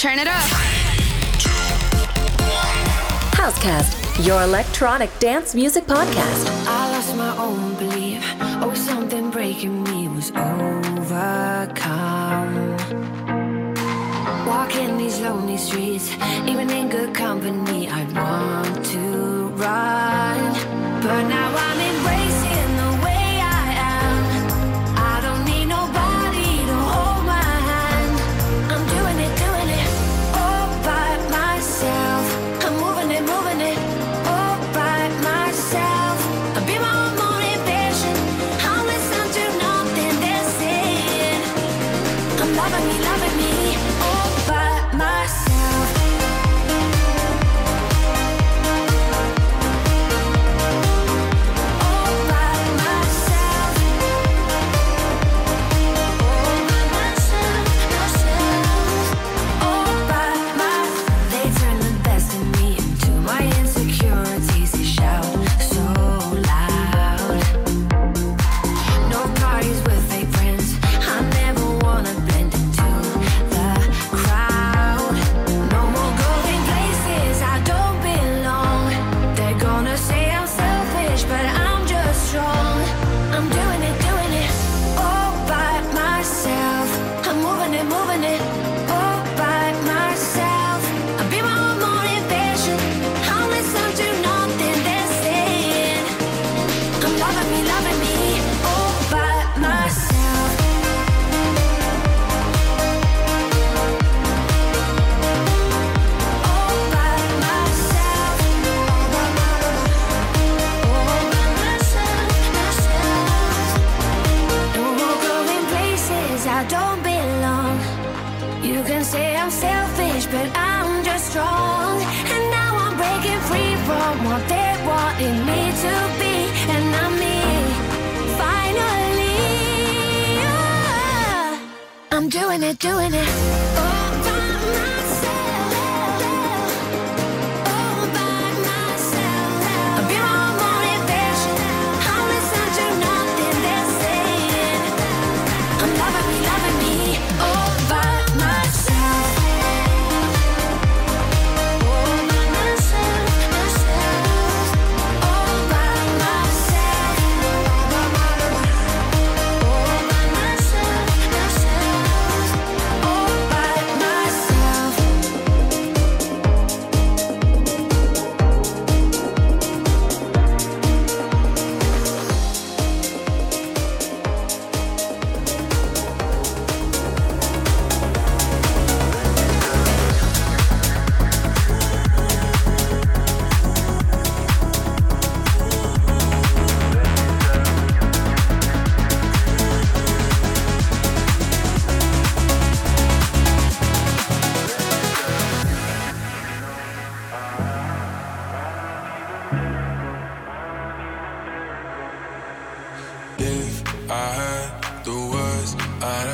Turn it up. Housecast, your electronic dance music podcast. I lost my own belief. Oh, something breaking me was overcome. Walking these lonely streets, even in good company, I want to.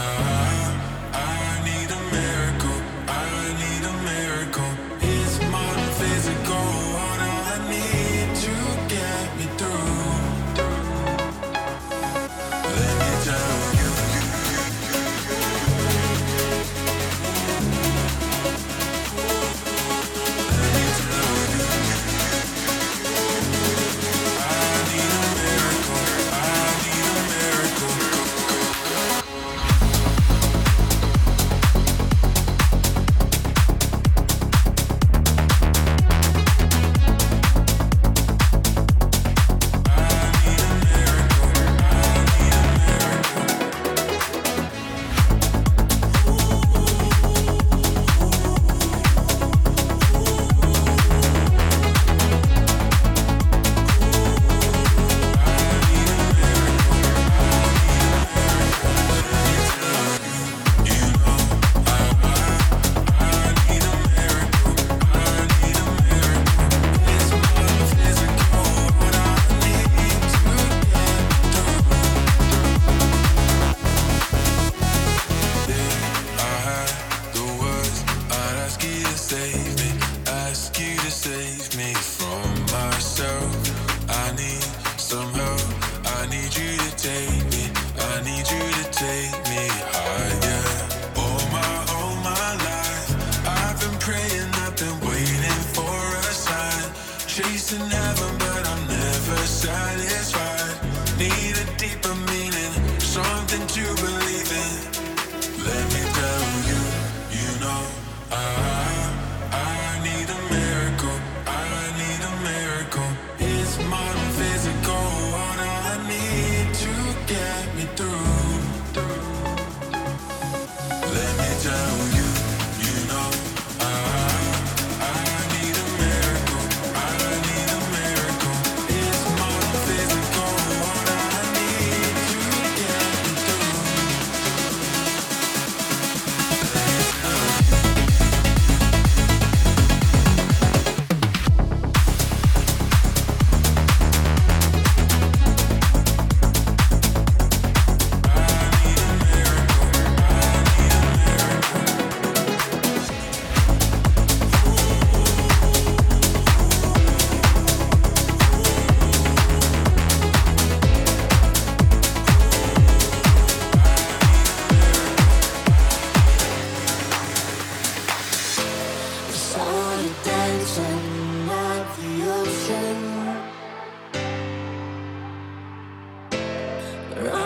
Bye.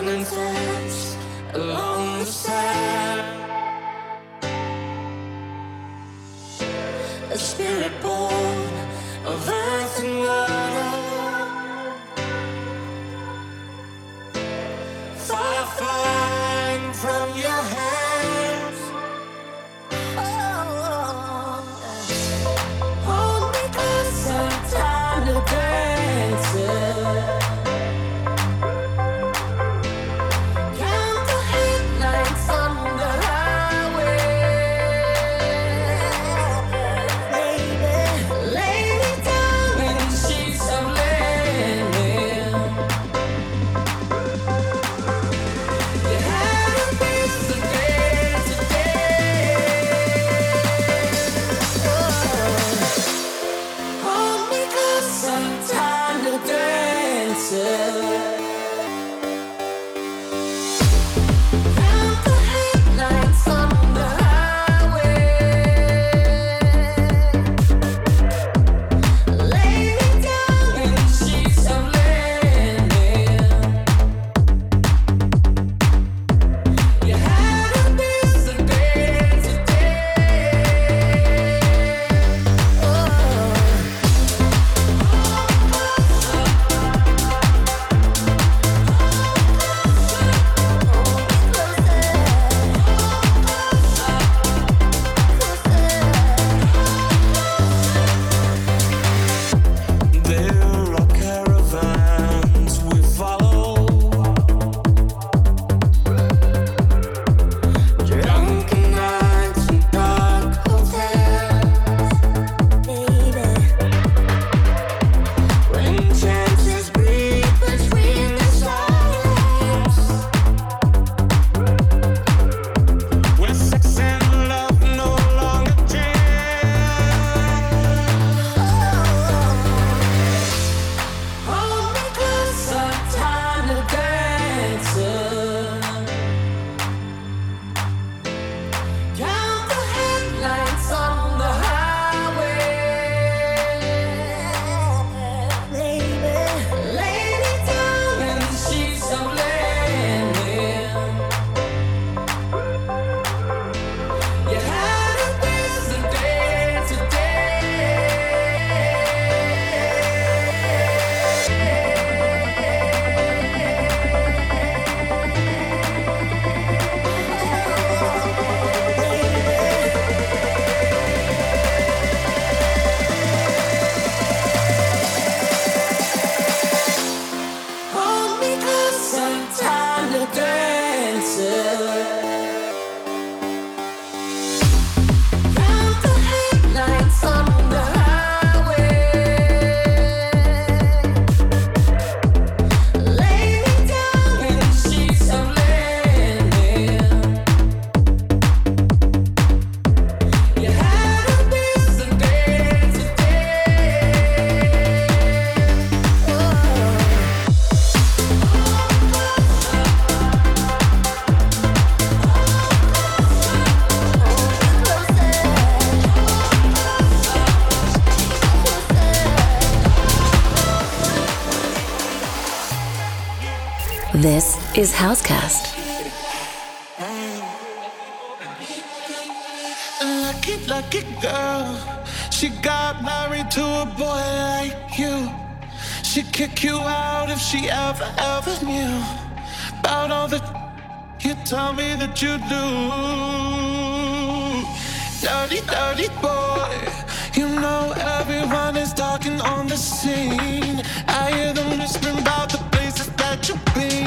running fast along the side. A spirit born of earth and water. Is Housecast. Lucky, lucky girl. She got married to a boy like you. She'd kick you out if she ever, ever knew about all the you tell me that you do. Dirty, dirty boy. You know everyone is talking on the scene. I hear them whispering about the places that you've been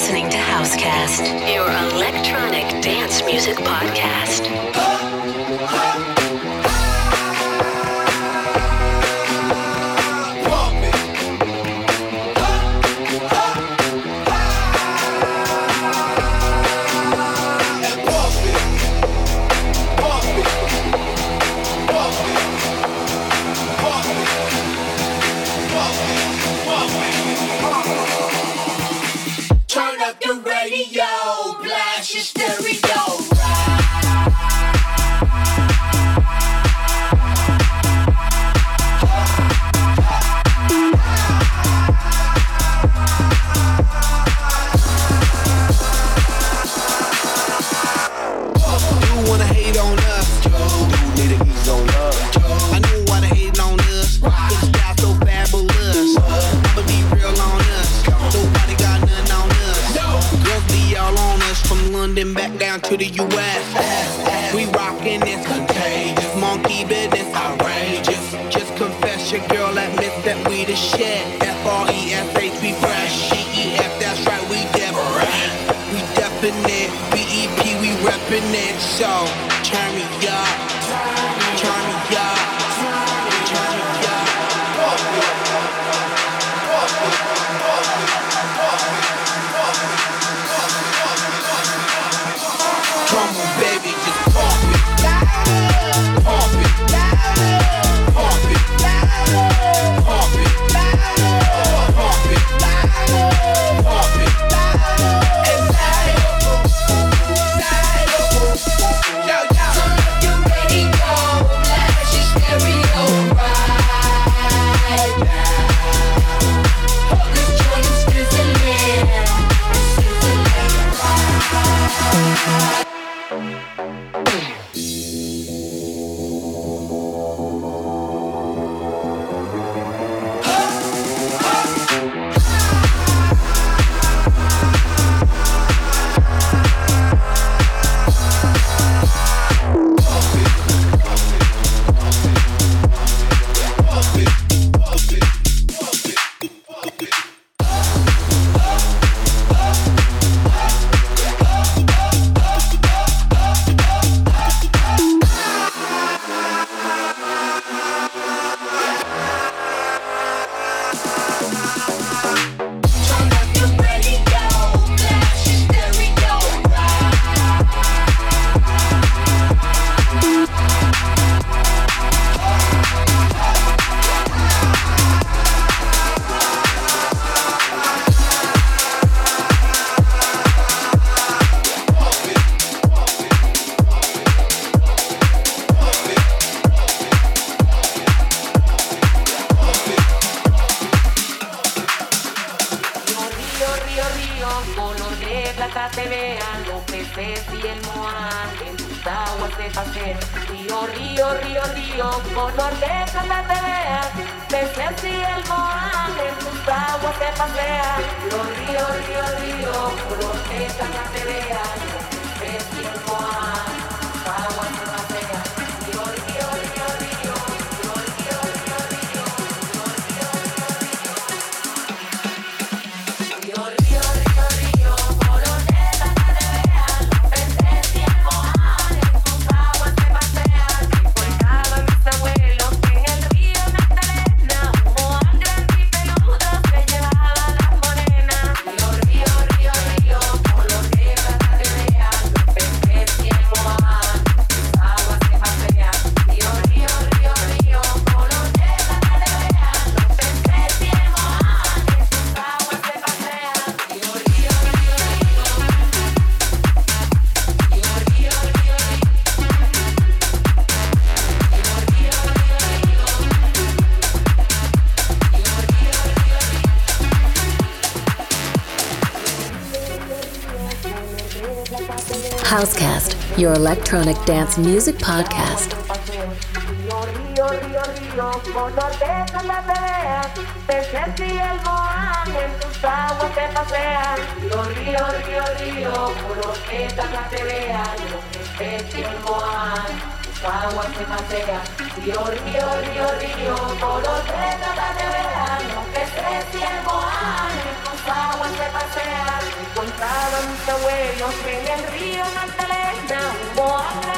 listening to Housecast, your electronic dance music podcast. pasea, los ríos, ríos, ríos, los que están a vean, es tiempo your electronic dance music podcast. Agua pasea, río, río, río, río, por los. Padre siervo en el río Magdalena.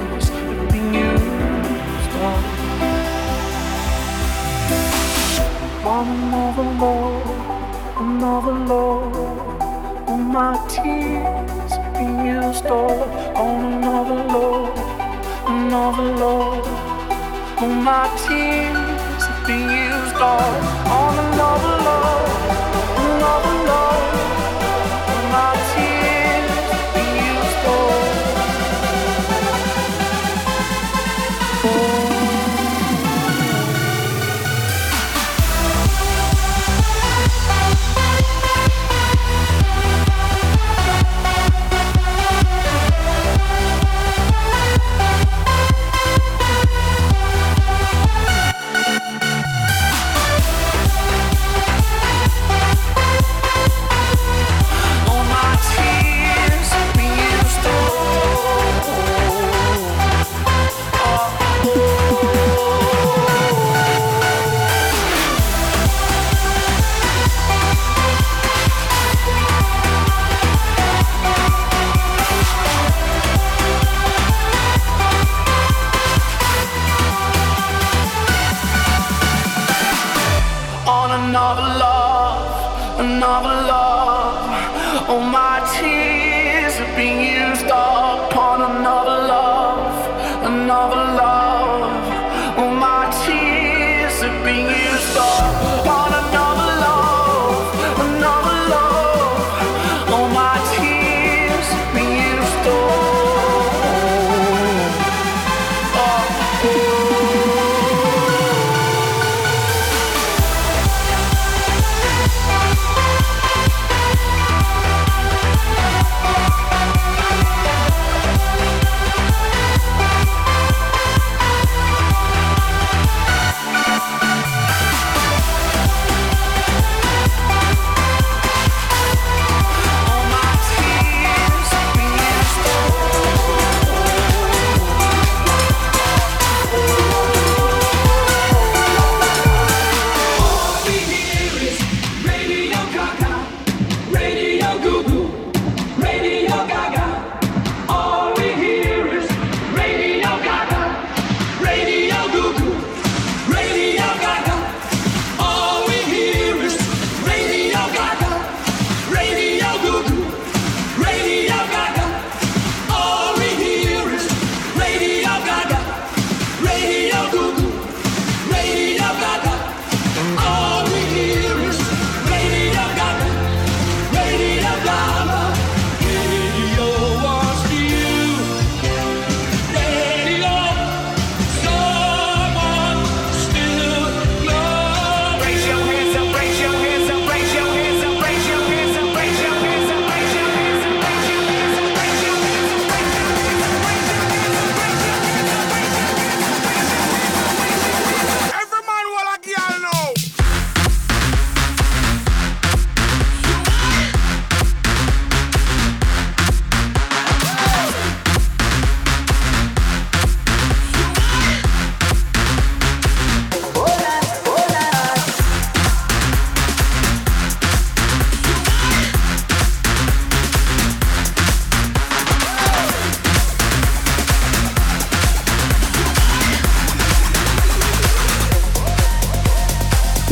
One another more, another load. All my tears being used all on another load, another load. All my tears being used all on another load, another load.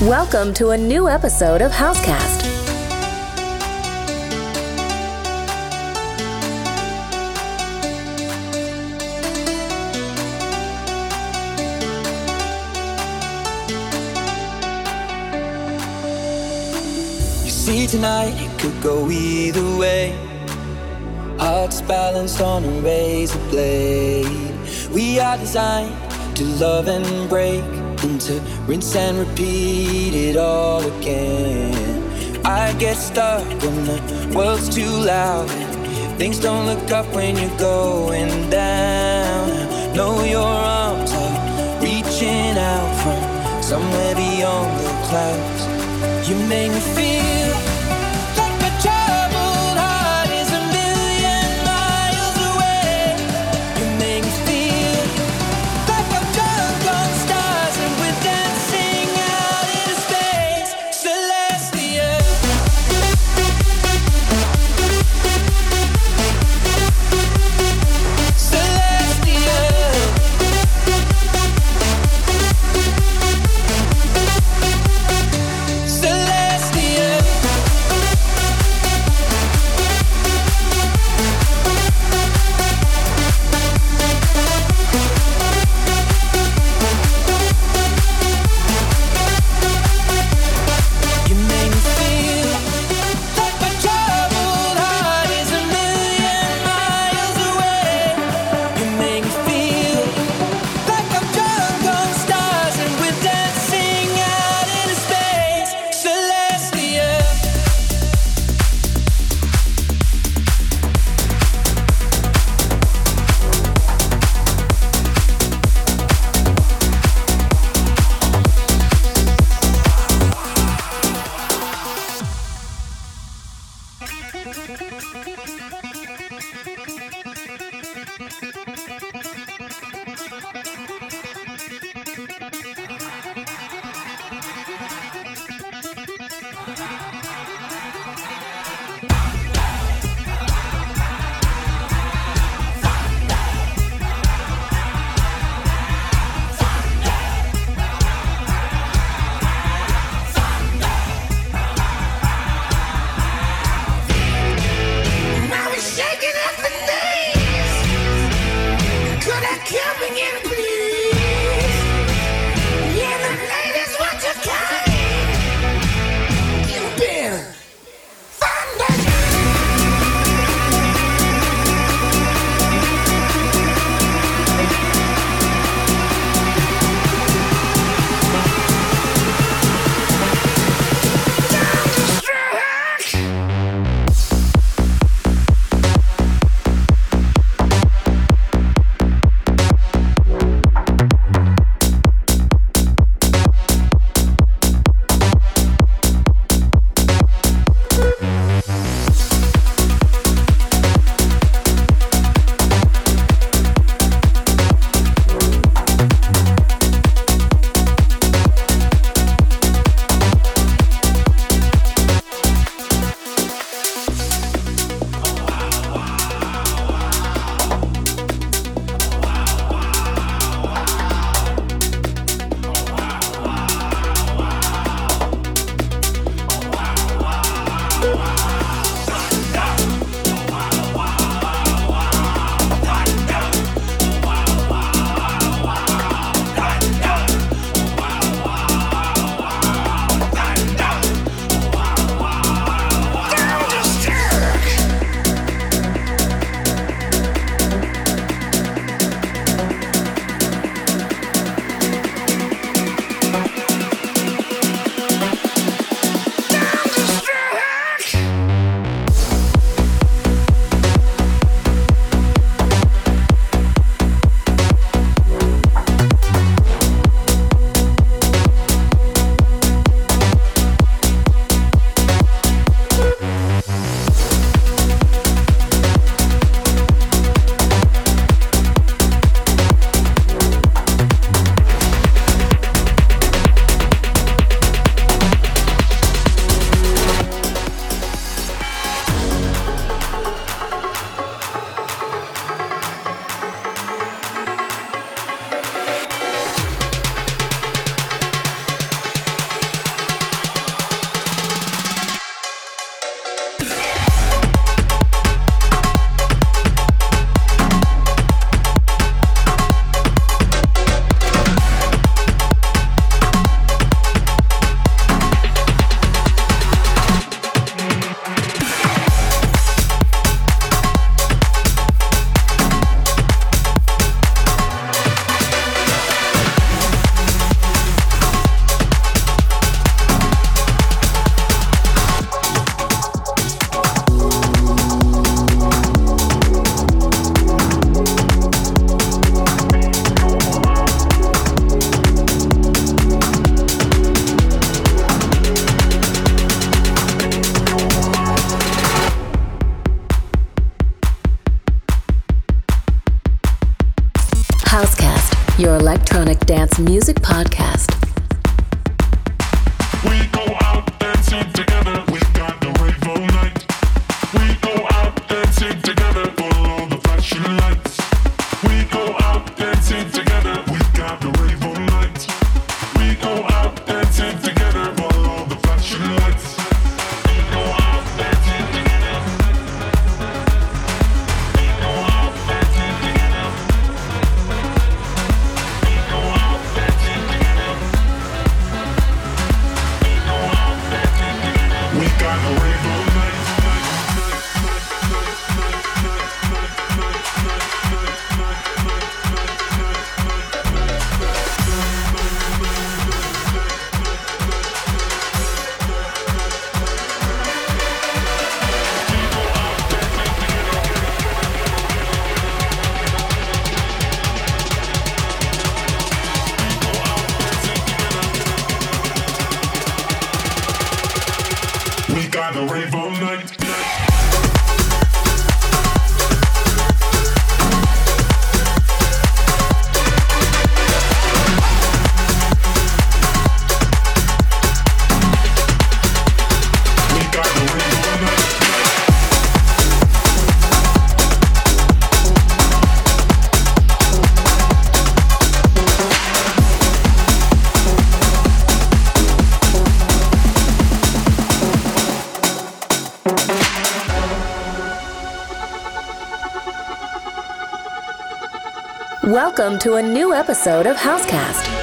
Welcome to a new episode of Housecast. You see, tonight it could go either way. Hearts balanced on a razor blade. We are designed to love and break, to rinse and repeat it all again. I get stuck when the world's too loud. Things don't look up when you're going down. Know your arms are reaching out from somewhere beyond the clouds. You make me feel Welcome to a new episode of Housecast.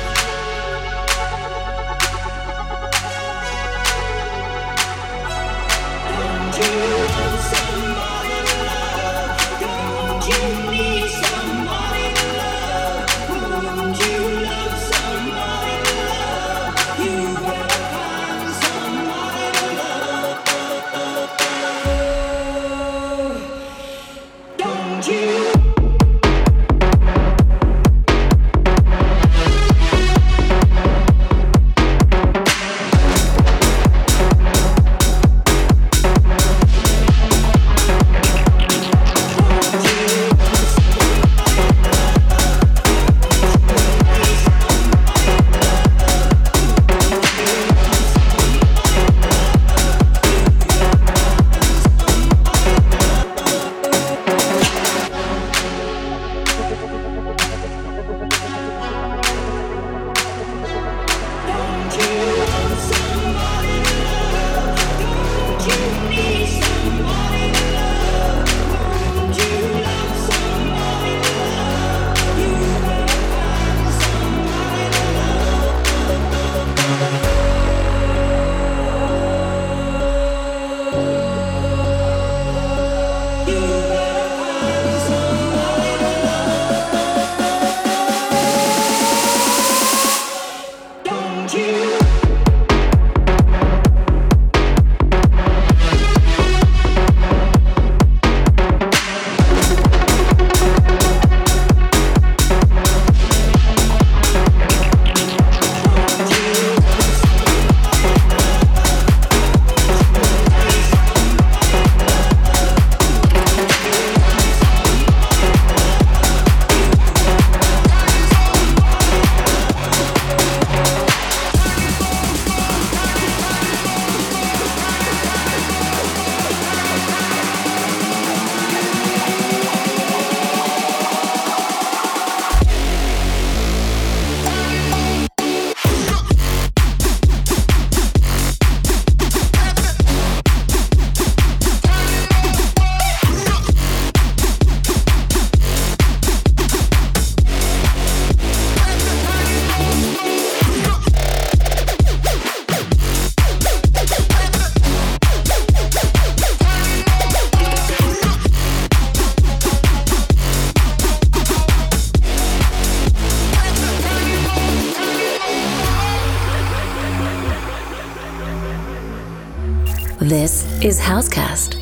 This is Housecast.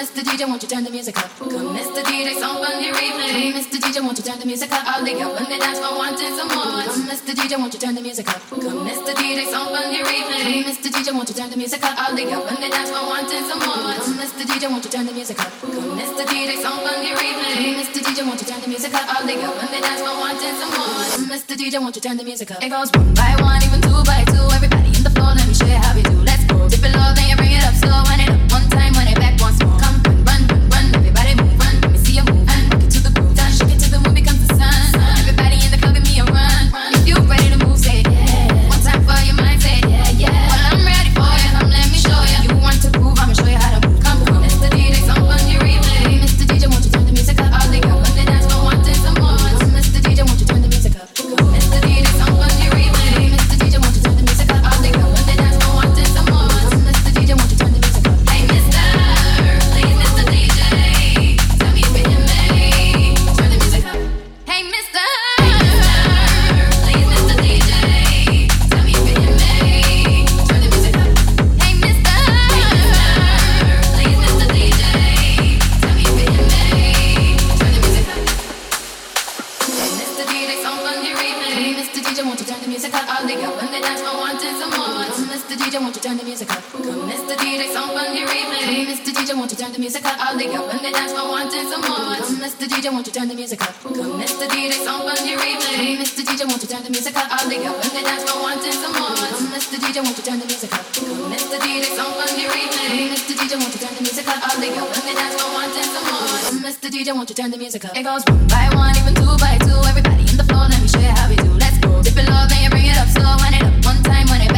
Mr. DJ, won't you turn the music up? Come, Mr. DJ, some pon de replay. Come, Mr. DJ, won't you turn the music up? All they got when they dance for wanting some more. Come, Mr. DJ, won't you turn the music up? Come, Mr. DJ, some pon de replay. Come, Mr. DJ, won't you turn the music up? All they got when they dance for wanting some more. Come, Mr. DJ, won't you turn the music up? Come, Mr. DJ, some pon de replay. Come, Mr. DJ, won't you turn the music up? All they got when they dance for wanting some more. Come, Mr. DJ, won't you turn the music up? It goes one by one, even two by two. Everybody in the floor, let me show you how we do. Let's go. Dip it low, then you bring it up slow. Wind it up one time, wind it back once more. DJ, won't you turn the music up? It goes one by one, even two by two. Everybody in the floor, let me show you how we do. Let's go. Dip it low, then you bring it up slow. Wind it up one time, wind it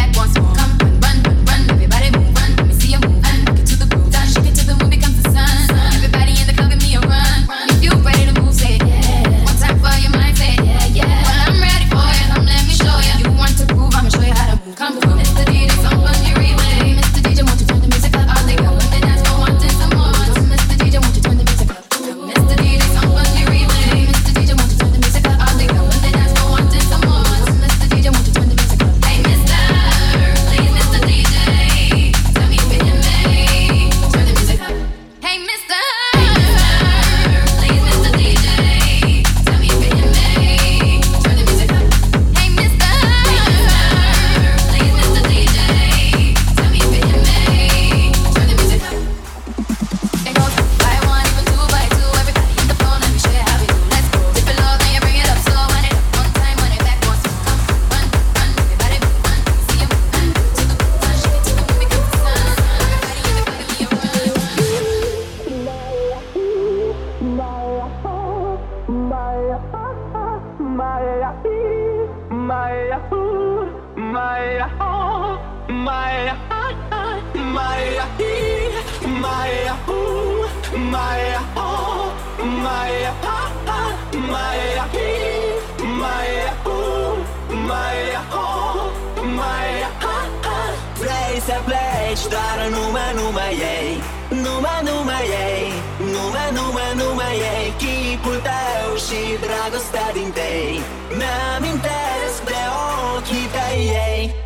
afară numai, numai ei. Numai, numai ei. Numai, numai, numai ei. Chipul tău și dragostea din tei. Mi-amintesc de ochii tăi ei.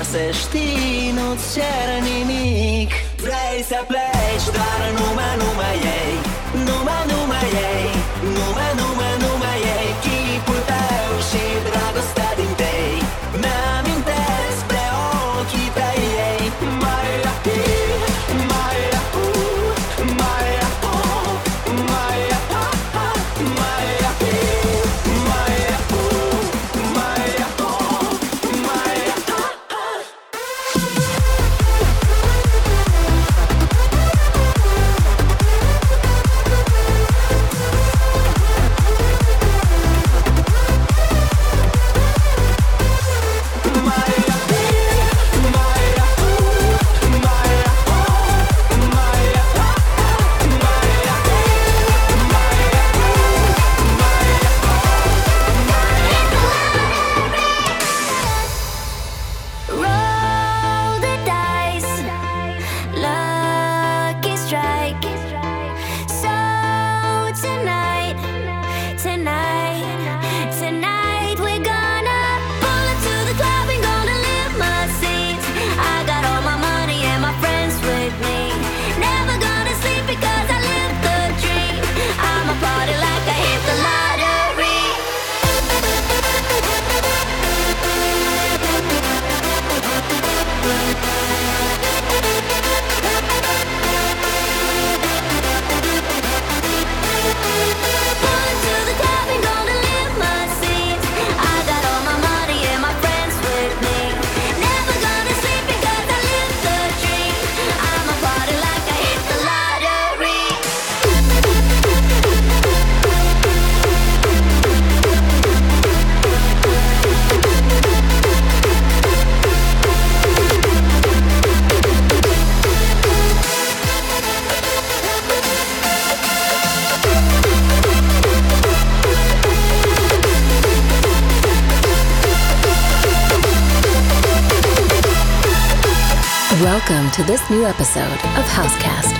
Dar să știi, nu-ți cer nimic. Vrei să pleci, dar numai, numai ei. Numai, numai ei. Numai, Welcome to this new episode of Housecast.